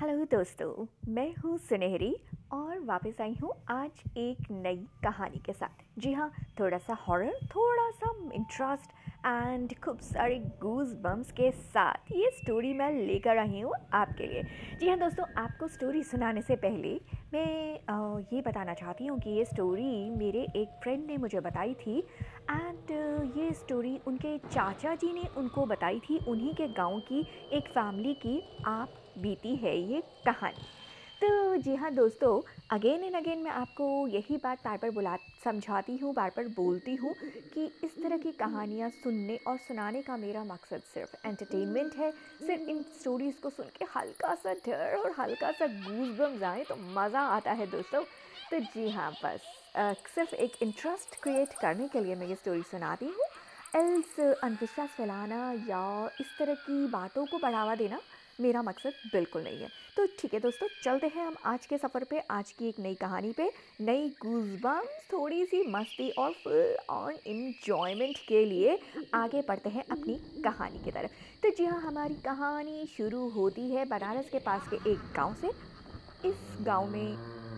Hello दोस्तों, मैं हूँ सुनहरी और वापस आई हूँ आज एक नई कहानी के साथ। जी हाँ थोड़ा सा हॉरर थोड़ा सा इंटरेस्ट एंड खूब सारे गूज बम्स के साथ ये स्टोरी मैं लेकर आई हूँ आपके लिए। जी हाँ दोस्तों, आपको स्टोरी सुनाने से पहले मैं ये बताना चाहती हूँ कि ये स्टोरी मेरे एक फ्रेंड ने मुझे बताई थी। एंड ये स्टोरी उनके चाचा जी ने उनको बताई थी, उन्हीं के गाँव की एक फैमिली की आप बीती है ये कहानी। तो जी हाँ दोस्तों अगेन एंड अगेन मैं आपको यही बात बार बार बुला समझाती हूँ बार बार बोलती हूँ कि इस तरह की कहानियाँ सुनने और सुनाने का मेरा मकसद सिर्फ़ एंटरटेनमेंट है। सिर्फ़ इन स्टोरीज़ को सुन के हल्का सा डर और हल्का सा गूज बम जाए तो मज़ा आता है दोस्तों। तो जी हाँ बस आ, सिर्फ़ एक इंटरेस्ट क्रिएट करने के लिए मैं ये स्टोरी सुनाती हूँ। एल्स अंधविश्वास फैलाना या इस तरह की बातों को बढ़ावा देना मेरा मकसद बिल्कुल नहीं है। तो ठीक है दोस्तों, चलते हैं हम आज के सफ़र पे, आज की एक नई कहानी पे। नई गुजबम्स थोड़ी सी मस्ती और फुल ऑन इन्जॉयमेंट के लिए आगे बढ़ते हैं अपनी कहानी की तरफ़। तो जी हाँ हमारी कहानी शुरू होती है बनारस के पास के एक गाँव से। इस गाँव में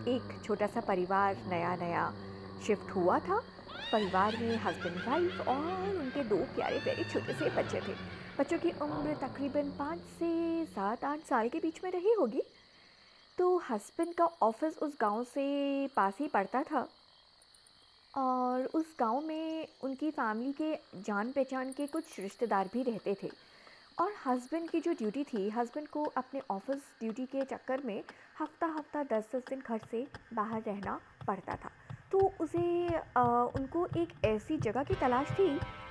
एक छोटा सा परिवार नया नया शिफ्ट हुआ था। परिवार में हस्बैंड वाइफ और उनके दो प्यारे प्यारे छोटे से बच्चे थे। बच्चों की उम्र तकरीबन पाँच से सात, आठ साल के बीच में रही होगी। तो हस्बैंड का ऑफ़िस उस गाँव से पास ही पड़ता था और उस गाँव में उनकी फैमिली के जान पहचान के कुछ रिश्तेदार भी रहते थे। और हस्बैंड की जो ड्यूटी थी हस्बैंड को अपने ऑफ़िस ड्यूटी के चक्कर में हफ़्ता हफ़्ता दस दस दिन घर से बाहर रहना पड़ता था। तो उसे आ, उनको एक ऐसी जगह की तलाश थी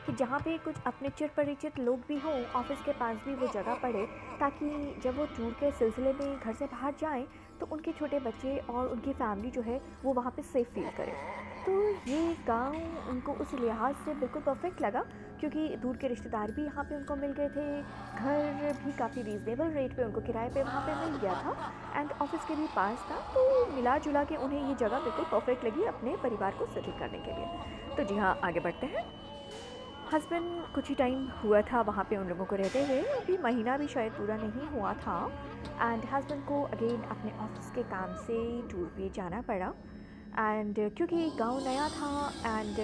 कि जहाँ पे कुछ अपने चिर परिचित लोग भी हों ऑफ़िस के पास भी वो जगह पड़े ताकि जब वो टूर के सिलसिले में घर से बाहर जाएँ तो उनके छोटे बच्चे और उनकी फैमिली जो है वो वहाँ पे सेफ़ फील करें। तो ये गाँव उनको उस लिहाज से बिल्कुल परफेक्ट लगा, क्योंकि दूर के रिश्तेदार भी यहाँ पे उनको मिल गए थे, घर भी काफ़ी रीज़नेबल रेट पे उनको किराए पे वहाँ पे मिल गया था एंड ऑफ़िस के भी पास था तो मिला जुला के उन्हें ये जगह बिल्कुल परफेक्ट लगी अपने परिवार को सेटल करने के लिए। तो जी हाँ आगे बढ़ते हैं। हस्बैंड कुछ ही टाइम हुआ था वहाँ पे उन लोगों को रहते हुए, अभी महीना भी शायद पूरा नहीं हुआ था एंड हस्बैंड को अगेन अपने ऑफ़िस के काम से टूर पे जाना पड़ा। एंड uh, क्योंकि गाँव नया था एंड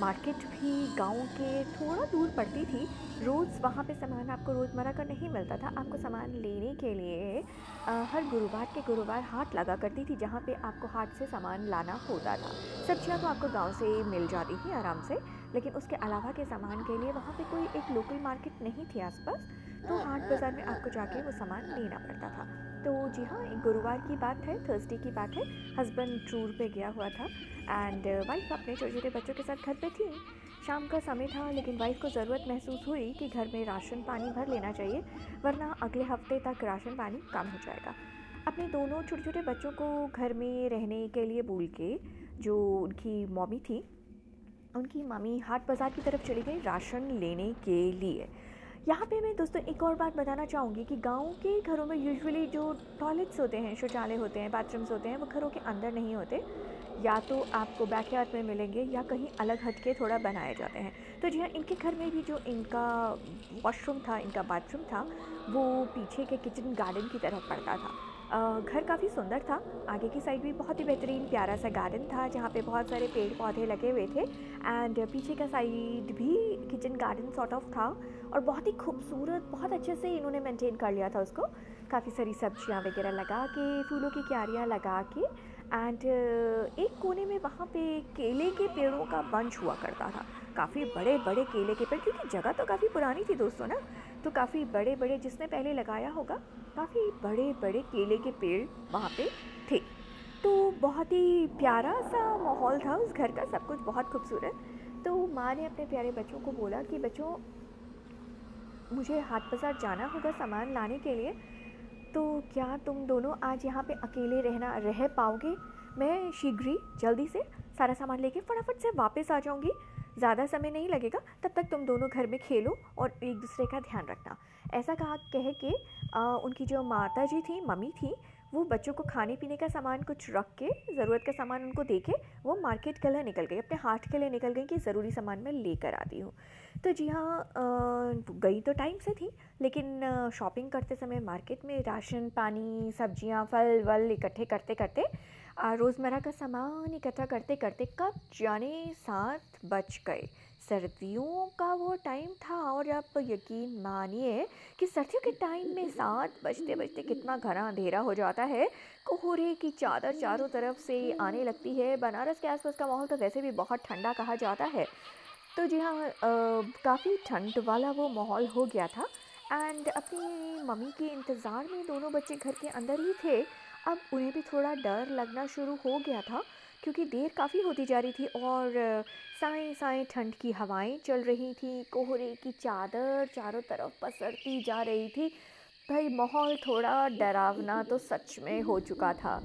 मार्केट uh, भी गाँव के थोड़ा दूर पड़ती थी। रोज़ वहाँ पे सामान आपको रोज़मर्रा का नहीं मिलता था आपको सामान लेने के लिए uh, हर गुरुवार के गुरुवार हाट लगा करती थी जहाँ पे आपको हाट से सामान लाना होता था। सब्ज़ियाँ तो आपको गाँव से मिल जाती थी आराम से। लेकिन उसके अलावा के सामान के लिए वहाँ पे कोई एक लोकल मार्केट नहीं थी आसपास तो हाट बाज़ार में आपको जाके वो सामान लेना पड़ता था। तो जी हाँ एक गुरुवार की बात है थर्सडे की बात है। हस्बैंड टूर पे गया हुआ था एंड वाइफ अपने छोटे छोटे बच्चों के साथ घर पे थी। शाम का समय था लेकिन वाइफ को ज़रूरत महसूस हुई कि घर में राशन पानी भर लेना चाहिए वरना अगले हफ़्ते तक राशन पानी कम हो जाएगा। अपने दोनों छोटे छोटे बच्चों को घर में रहने के लिए बोल के जो उनकी मम्मी थी उनकी मम्मी हाट बाज़ार की तरफ़ चली गई राशन लेने के लिए। यहाँ पे मैं दोस्तों एक और बात बताना चाहूँगी कि गाँव के घरों में यूजुअली जो टॉयलेट्स होते हैं, शौचालय होते हैं बाथरूम्स होते हैं, वो घरों के अंदर नहीं होते। या तो आपको बैकयार्ड में मिलेंगे या कहीं अलग हट के थोड़ा बनाए जाते हैं। तो जी हाँ इनके घर में भी जो इनका वॉशरूम था, इनका बाथरूम था, वो पीछे के किचन गार्डन की तरफ़ पड़ता था। घर काफ़ी सुंदर था। आगे की साइड भी बहुत ही बेहतरीन प्यारा सा गार्डन था, जहाँ पे बहुत सारे पेड़ पौधे लगे हुए थे एंड पीछे का साइड भी किचन गार्डन सॉर्ट ऑफ़ था और बहुत ही खूबसूरत, बहुत अच्छे से इन्होंने मेंटेन कर लिया था उसको। काफ़ी सारी सब्ज़ियाँ वगैरह लगा के, फूलों की क्यारियाँ लगा के एंड एक कोने में वहाँ पे केले के पेड़ों का बंच हुआ करता था। काफ़ी बड़े बड़े केले के पेड़, क्योंकि जगह तो काफ़ी पुरानी थी दोस्तों ना तो काफ़ी बड़े बड़े जिसने पहले लगाया होगा। काफ़ी बड़े बड़े केले के पेड़ वहाँ पे थे। तो बहुत ही प्यारा सा माहौल था उस घर का, सब कुछ बहुत खूबसूरत। तो माँ ने अपने प्यारे बच्चों को बोला कि, बच्चों, मुझे हाट बाज़ार जाना होगा सामान लाने के लिए। तो क्या तुम दोनों आज यहाँ पे अकेले रहना, रह पाओगे? मैं शीघ्र ही, जल्दी से सारा सामान लेके फटाफट से वापस आ जाऊँगी। ज़्यादा समय नहीं लगेगा, तब तक तुम दोनों घर में खेलो और एक दूसरे का ध्यान रखना। ऐसा कहा कह के आ, उनकी जो माता जी थी मम्मी थी वो बच्चों को खाने पीने का सामान कुछ रख के ज़रूरत का सामान उनको दे के वो मार्केट के लिए निकल गई अपने हाथ के लिए निकल गई कि ज़रूरी सामान मैं लेकर आती हूँ। तो जी हाँ गई तो टाइम से थी लेकिन शॉपिंग करते समय मार्केट में राशन पानी सब्ज़ियाँ फल वल इकट्ठे करते करते रोज़मर्रा का सामान इकट्ठा करते करते कब जाने सात बज गए। सर्दियों का वो टाइम था और आप यकीन मानिए कि सर्दियों के टाइम में सात बजते बजते कितना घना अंधेरा हो जाता है। कोहरे की चादर चारों तरफ़ से आने लगती है। बनारस के आसपास का माहौल तो वैसे भी बहुत ठंडा कहा जाता है। तो जी हाँ काफ़ी ठंड वाला वो माहौल हो गया था एंड अपनी मम्मी के इंतज़ार में दोनों बच्चे घर के अंदर ही थे। अब उन्हें भी थोड़ा डर लगना शुरू हो गया था। क्योंकि देर काफ़ी होती जा रही थी और साए साए ठंड की हवाएँ चल रही थी, कोहरे की चादर चारों तरफ़ पसरती जा रही थी। भाई माहौल थोड़ा डरावना तो सच में हो चुका था।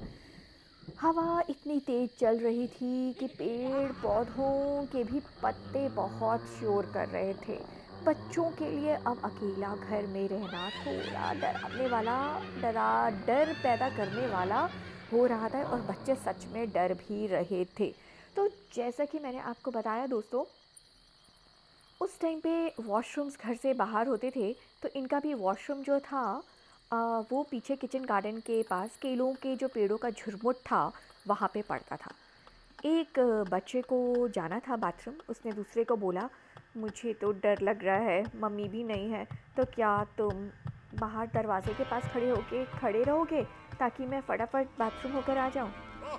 हवा इतनी तेज़ चल रही थी कि पेड़ पौधों के भी पत्ते बहुत शोर कर रहे थे। बच्चों के लिए अब अकेला घर में रहना थोड़ा डराने वाला, डरा, डर पैदा करने वाला हो रहा था और बच्चे सच में डर भी रहे थे। तो जैसा कि मैंने आपको बताया दोस्तों उस टाइम पे वॉशरूम्स घर से बाहर होते थे तो इनका भी वॉशरूम जो था आ, वो पीछे किचन गार्डन के पास केलों के जो पेड़ों का झुरमुट था वहाँ पे पड़ता था। एक बच्चे को जाना था बाथरूम उसने दूसरे को बोला मुझे तो डर लग रहा है मम्मी भी नहीं है तो क्या तुम बाहर दरवाजे के पास खड़े होके खड़े रहोगे? ताकि मैं फटाफट बाथरूम होकर आ जाऊँ।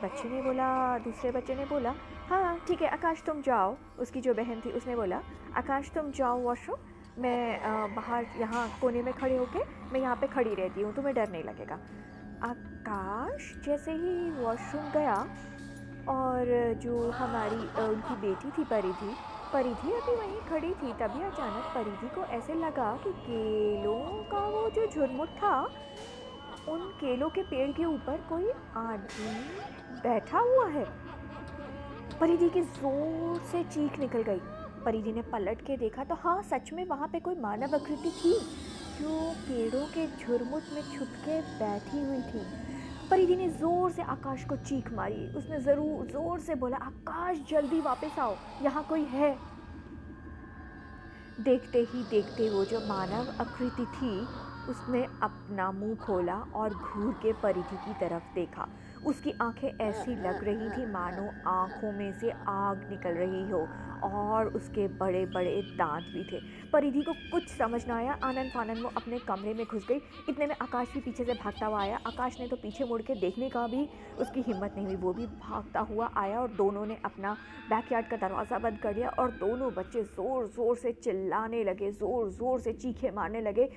बच्चे ने बोला, दूसरे बच्चे ने बोला हाँ ठीक है, आकाश तुम जाओ। उसकी जो बहन थी, उसने बोला, आकाश तुम जाओ वॉशरूम मैं बाहर यहाँ कोने में खड़े होके मैं यहाँ पे खड़ी रहती हूँ, तुम्हें डर नहीं लगेगा। आकाश जैसे ही वॉशरूम गया और जो हमारी उनकी बेटी थी परिधि परिधि अभी वहीं खड़ी थी, तभी अचानक परिधि को ऐसे लगा कि केलों का वो जो झुरमुट था उन केलों के पेड़ के ऊपर कोई आदमी बैठा हुआ है। परिधि की ज़ोर से चीख निकल गई। परिधि ने पलट के देखा तो हाँ सच में वहाँ पे कोई मानव आकृति थी जो पेड़ों के झुरमुट में छुप के बैठी हुई थी। परिधि ने ज़ोर से आकाश को चीख मारी। उसने ज़रूर, ज़ोर से बोला, आकाश, जल्दी वापस आओ, यहाँ कोई है। देखते ही देखते वो जो मानव आकृति थी उसने अपना मुँह खोला और घूर के परिधि की तरफ़ देखा। उसकी आँखें ऐसी लग रही थी, मानो आँखों में से आग निकल रही हो, और उसके बड़े बड़े दांत भी थे। परिधि को कुछ समझ ना आया, आनंद फानंद वो अपने कमरे में घुस गई। इतने में आकाश भी पीछे से भागता हुआ आया। आकाश ने तो पीछे मुड़ के देखने का भी उसकी हिम्मत नहीं हुई, वो भी भागता हुआ आया और दोनों ने अपना बैकयार्ड का दरवाज़ा बंद कर दिया और दोनों बच्चे ज़ोर ज़ोर से चिल्लाने लगे ज़ोर ज़ोर से चीखे मारने लगे।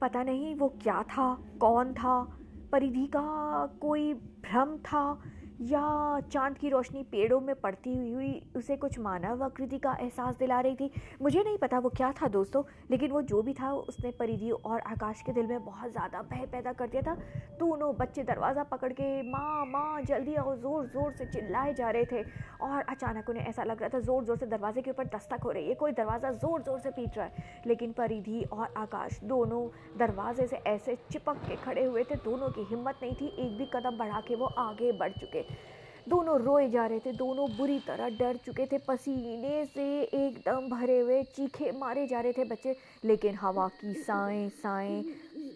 पता नहीं वो क्या था कौन था परिधि का कोई भ्रम था या चाँद की रोशनी पेड़ों में पड़ती हुई हुई उसे कुछ मानव आकृति का एहसास दिला रही थी। मुझे नहीं पता वो क्या था दोस्तों, लेकिन वो जो भी था, उसने परिधि और आकाश के दिल में बहुत ज़्यादा भय पैदा कर दिया था। दोनों बच्चे दरवाज़ा पकड़ के माँ माँ, जल्दी आओ, ज़ोर ज़ोर से चिल्लाए जा रहे थे। और अचानक उन्हें ऐसा लग रहा था ज़ोर ज़ोर से दरवाजे के ऊपर दस्तक हो रही है, कोई दरवाज़ा ज़ोर ज़ोर से पीट रहा है। लेकिन परिधि और आकाश दोनों दरवाजे से ऐसे चिपक के खड़े हुए थे, दोनों की हिम्मत नहीं थी, एक भी कदम बढ़ा के वो आगे बढ़ चुके। दोनों रोए जा रहे थे, दोनों बुरी तरह डर चुके थे, पसीने से एकदम भरे हुए चीखे मारे जा रहे थे बच्चे। लेकिन हवा की साएँ साएँ,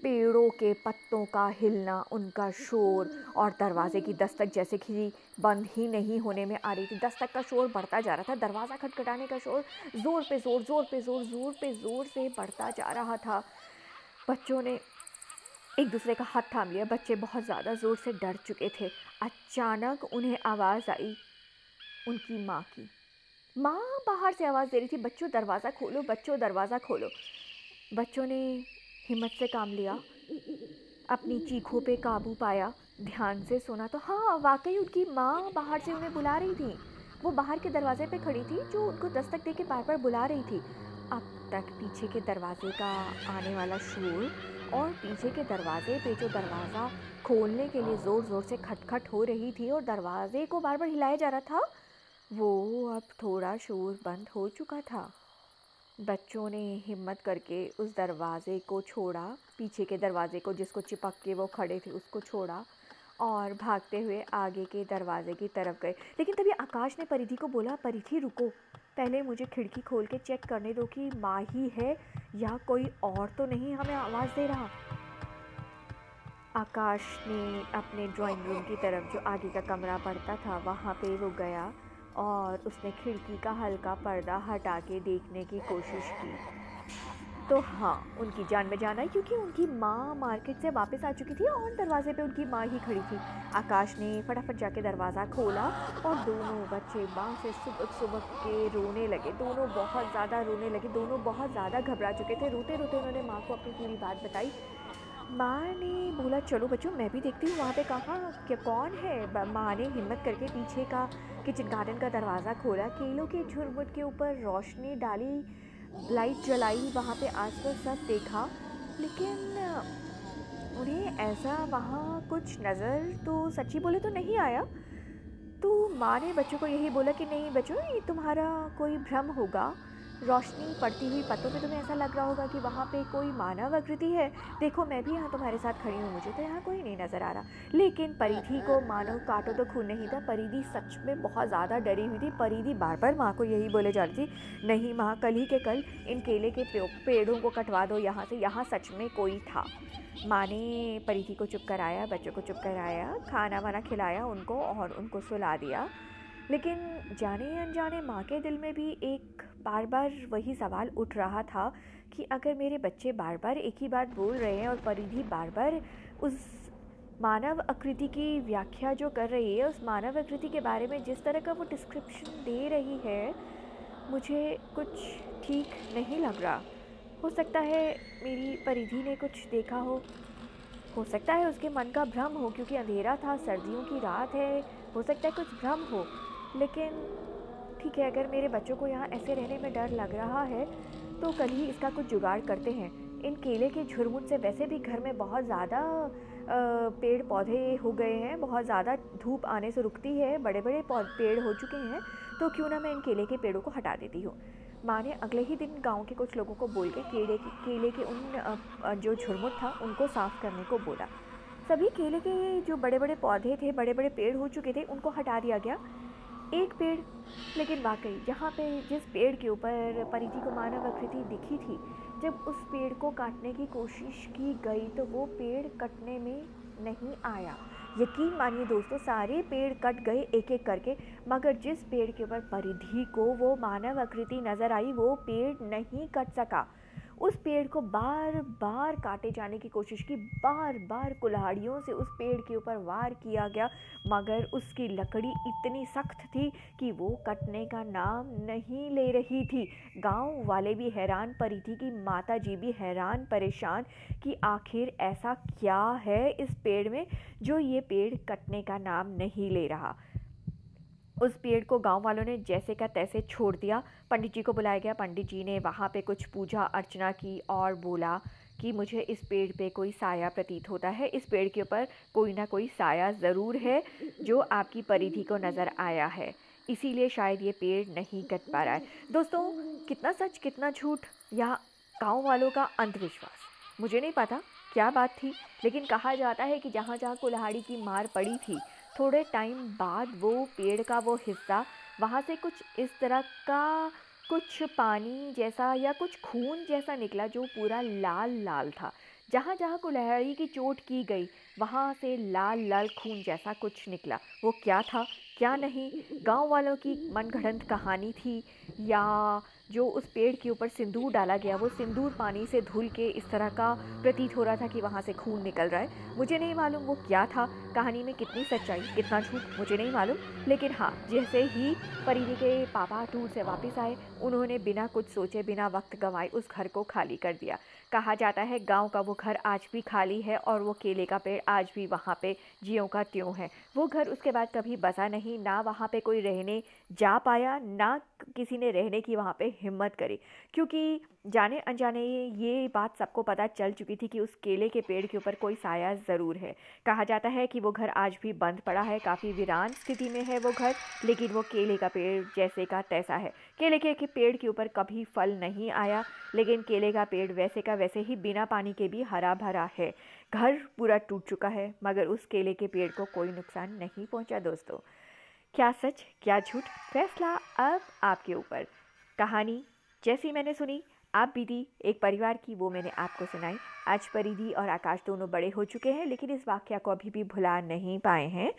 पेड़ों के पत्तों का हिलना उनका शोर और दरवाजे की दस्तक जैसे कि बंद ही नहीं होने में आ रही थी। दस्तक का शोर बढ़ता जा रहा था, दरवाज़ा खटखटाने का शोर ज़ोर पे ज़ोर ज़ोर पे ज़ोर ज़ोर पे ज़ोर से बढ़ता जा रहा था। बच्चों ने एक दूसरे का हाथ थाम लिया। बच्चे बहुत ज़्यादा ज़ोर से डर चुके थे। अचानक उन्हें आवाज़ आई उनकी माँ की। माँ बाहर से आवाज़ दे रही थी, बच्चों, दरवाज़ा खोलो, बच्चों, दरवाज़ा खोलो। बच्चों ने हिम्मत से काम लिया, अपनी चीखों पे काबू पाया, ध्यान से सुना तो हाँ वाकई उनकी माँ बाहर से उन्हें बुला रही थी। वो बाहर के दरवाजे पे खड़ी थी, जो उनको दस्तक दे के बार बार बुला रही थी। अब तक पीछे के दरवाजे का आने वाला शोर और पीछे के दरवाजे पे जो दरवाज़ा खोलने के लिए ज़ोर ज़ोर से खटखट हो रही थी और दरवाजे को बार बार हिलाया जा रहा था, वो अब थोड़ा शोर बंद हो चुका था। बच्चों ने हिम्मत करके उस दरवाज़े को छोड़ा, पीछे के दरवाज़े को जिसको चिपक के वो खड़े थे उसको छोड़ा। और भागते हुए आगे के दरवाजे की तरफ़ गए। लेकिन तभी आकाश ने परिधि को बोला, परिधि, रुको। पहले मुझे खिड़की खोल के चेक करने दो कि माँ ही है या कोई और तो नहीं हमें आवाज़ दे रहा। आकाश ने अपने ड्राइंग रूम की तरफ़ जो आगे का कमरा पड़ता था, वहाँ पे वो गया और उसने खिड़की का हल्का पर्दा हटा के देखने की कोशिश की। तो हाँ उनकी जान में जाना है क्योंकि उनकी माँ मार्केट से वापस आ चुकी थी और दरवाजे पे उनकी माँ ही खड़ी थी। आकाश ने फटाफट जाके दरवाज़ा खोला और दोनों बच्चे माँ से सुबह सुबह के रोने लगे। दोनों बहुत ज़्यादा रोने लगे, दोनों बहुत ज़्यादा घबरा चुके थे। रोते रोते उन्होंने माँ को अपनी पूरी बात बताई। माँ ने बोला, चलो बच्चों, मैं भी देखती हूँ वहाँ पे कहाँ, क्या कौन है? माँ ने हिम्मत करके पीछे का किचन गार्डन का दरवाज़ा खोला। केलों के झुरमुट के ऊपर रोशनी डाली। लाइट जलाई, वहाँ पे आसपास सब देखा, लेकिन उन्हें ऐसा वहाँ कुछ नज़र तो सच्ची बोले तो नहीं आया। तो माँ ने बच्चों को यही बोला कि, नहीं बच्चों, ये तुम्हारा कोई भ्रम होगा। रोशनी पड़ती हुई पत्तों पे तुम्हें ऐसा लग रहा होगा कि वहाँ पे कोई मानव आकृति है। देखो, मैं भी यहाँ तुम्हारे साथ खड़ी हूँ, मुझे तो यहाँ कोई नहीं नज़र आ रहा। लेकिन परिधि को मानो काटो तो खून नहीं था। परिधि सच में बहुत ज़्यादा डरी हुई थी। परिधि बार बार माँ को यही बोले जा रही थी, नहीं माँ, कल ही के कल इन केले के पेड़ों को कटवा दो यहाँ से। यहाँ सच में कोई था। माँ ने परिधि को चुप कराया, बच्चों को चुप कराया, खाना वाना खिलाया उनको और उनको सुला दिया। लेकिन जाने अनजाने माँ के दिल में भी एक बार बार वही सवाल उठ रहा था कि अगर मेरे बच्चे बार बार एक ही बात बोल रहे हैं और परिधि बार बार उस मानव आकृति की व्याख्या जो कर रही है, उस मानव आकृति के बारे में जिस तरह का वो डिस्क्रिप्शन दे रही है, मुझे कुछ ठीक नहीं लग रहा। हो सकता है मेरी परिधि ने कुछ देखा हो। हो सकता है उसके मन का भ्रम हो क्योंकि अंधेरा था, सर्दियों की रात है। हो सकता है कुछ भ्रम हो। लेकिन, ठीक है, अगर मेरे बच्चों को यहाँ ऐसे रहने में डर लग रहा है तो कल ही इसका कुछ जुगाड़ करते हैं। इन केले के झुरमुट से वैसे भी घर में बहुत ज़्यादा पेड़ पौधे हो गए हैं, बहुत ज़्यादा धूप आने से रुकती है बड़े बड़े पेड़ हो चुके हैं तो क्यों ना मैं इन केले के पेड़ों को हटा देती हूँ। माँ ने अगले ही दिन गाँव के कुछ लोगों को बोल के केले के केले के उन जो झुरमुट था, उनको साफ़ करने को बोला। सभी केले के जो बड़े बड़े पौधे थे बड़े बड़े पेड़ हो चुके थे, उनको हटा दिया गया। एक पेड़, लेकिन वाकई जहाँ पे जिस पेड़ के ऊपर परिधि को मानव आकृति दिखी थी, जब उस पेड़ को काटने की कोशिश की गई तो वो पेड़ कटने में नहीं आया। यकीन मानिए दोस्तों, सारे पेड़ कट गए एक एक करके, मगर जिस पेड़ के ऊपर परिधि को वो मानव आकृति नज़र आई, वो पेड़ नहीं कट सका। उस पेड़ को बार बार काटे जाने की कोशिश की। बार बार कुल्हाड़ियों से उस पेड़ के ऊपर वार किया गया, मगर उसकी लकड़ी इतनी सख्त थी कि वो कटने का नाम नहीं ले रही थी। गाँव वाले भी हैरान परी थी कि माता जी भी हैरान परेशान कि आखिर ऐसा क्या है इस पेड़ में जो ये पेड़ कटने का नाम नहीं ले रहा। उस पेड़ को गाँव वालों ने जैसे का तैसे छोड़ दिया। पंडित जी को बुलाया गया। पंडित जी ने वहाँ पे कुछ पूजा अर्चना की और बोला कि मुझे इस पेड़ पे कोई साया प्रतीत होता है। इस पेड़ के ऊपर कोई ना कोई साया ज़रूर है जो आपकी परिधि को नज़र आया है। इसीलिए शायद ये पेड़ नहीं कट पा रहा है। दोस्तों, कितना सच, कितना झूठ या गाँव वालों का अंधविश्वास? मुझे नहीं पता, क्या बात थी? लेकिन कहा जाता है कि जहाँ जहाँ कुल्हाड़ी की मार पड़ी थी थोड़े टाइम बाद वो पेड़ का वो हिस्सा वहाँ से कुछ इस तरह का कुछ पानी जैसा या कुछ खून जैसा निकला जो पूरा लाल लाल था। जहाँ जहाँ कुल्हाड़ी की चोट की गई, वहाँ से लाल लाल खून जैसा कुछ निकला। वो क्या था, क्या नहीं, गाँव वालों की मनगढ़ंत कहानी थी या जो उस पेड़ के ऊपर सिंदूर डाला गया, वो सिंदूर पानी से धुल के इस तरह का प्रतीत हो रहा था कि वहाँ से खून निकल रहा है। मुझे नहीं मालूम वो क्या था, कहानी में कितनी सच्चाई, कितना झूठ, मुझे नहीं मालूम। लेकिन हाँ जैसे ही परिधि के पापा टूर से वापस आए, उन्होंने बिना कुछ सोचे, बिना वक्त गंवाए उस घर को खाली कर दिया। कहा जाता है, गाँव का वो घर आज भी खाली है और वो केले का पेड़ आज भी वहाँ पे जियों का त्यों है। वो घर उसके बाद कभी बसा नहीं, ना वहाँ पे कोई रहने जा पाया, ना किसी ने रहने की वहाँ पे हिम्मत करी। क्योंकि जाने अनजाने ये बात सबको पता चल चुकी थी कि उस केले के पेड़ के ऊपर कोई साया ज़रूर है। कहा जाता है कि वो घर आज भी बंद पड़ा है काफ़ी वीरान स्थिति में है वो घर लेकिन वो केले का पेड़ जैसे का तैसा है। केले के, के पेड़ के ऊपर कभी फल नहीं आया लेकिन केले का पेड़ वैसे का वैसे ही बिना पानी के भी हरा भरा है। घर पूरा टूट चुका है मगर उस केले के पेड़ को कोई नुकसान नहीं पहुँचा दोस्तों। क्या सच क्या झूठ? फैसला अब आपके ऊपर। कहानी जैसी मैंने सुनी, आप बीती एक परिवार की, वो मैंने आपको सुनाई। आज परिधि और आकाश दोनों बड़े हो चुके हैं, लेकिन इस वाक्य को अभी भी भुला नहीं पाए हैं।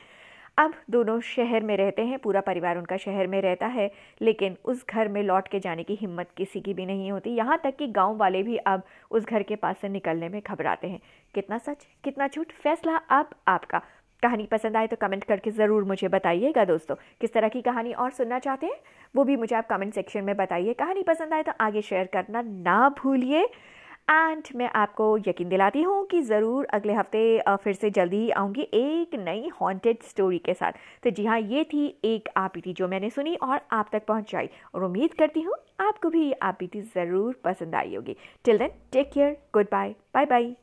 अब दोनों शहर में रहते हैं, पूरा परिवार उनका शहर में रहता है, लेकिन उस घर में लौट के जाने की हिम्मत किसी की भी नहीं होती। यहाँ तक कि गाँव वाले भी अब उस घर के पास से निकलने में घबराते हैं। कितना सच, कितना झूठ, फैसला अब आपका। कहानी पसंद आए तो कमेंट करके ज़रूर मुझे बताइएगा दोस्तों। किस तरह की कहानी और सुनना चाहते हैं, वो भी मुझे आप कमेंट सेक्शन में बताइए। कहानी पसंद आए तो आगे शेयर करना ना भूलिए। एंड मैं आपको यकीन दिलाती हूँ कि ज़रूर अगले हफ़्ते फिर से जल्दी आऊँगी एक नई हॉन्टेड स्टोरी के साथ। तो जी हाँ ये थी एक आप बीती जो मैंने सुनी और आप तक पहुँचाई। और उम्मीद करती हूँ, आपको भी ये आप बीती ज़रूर पसंद आई होगी। Till then take care good bye bye bye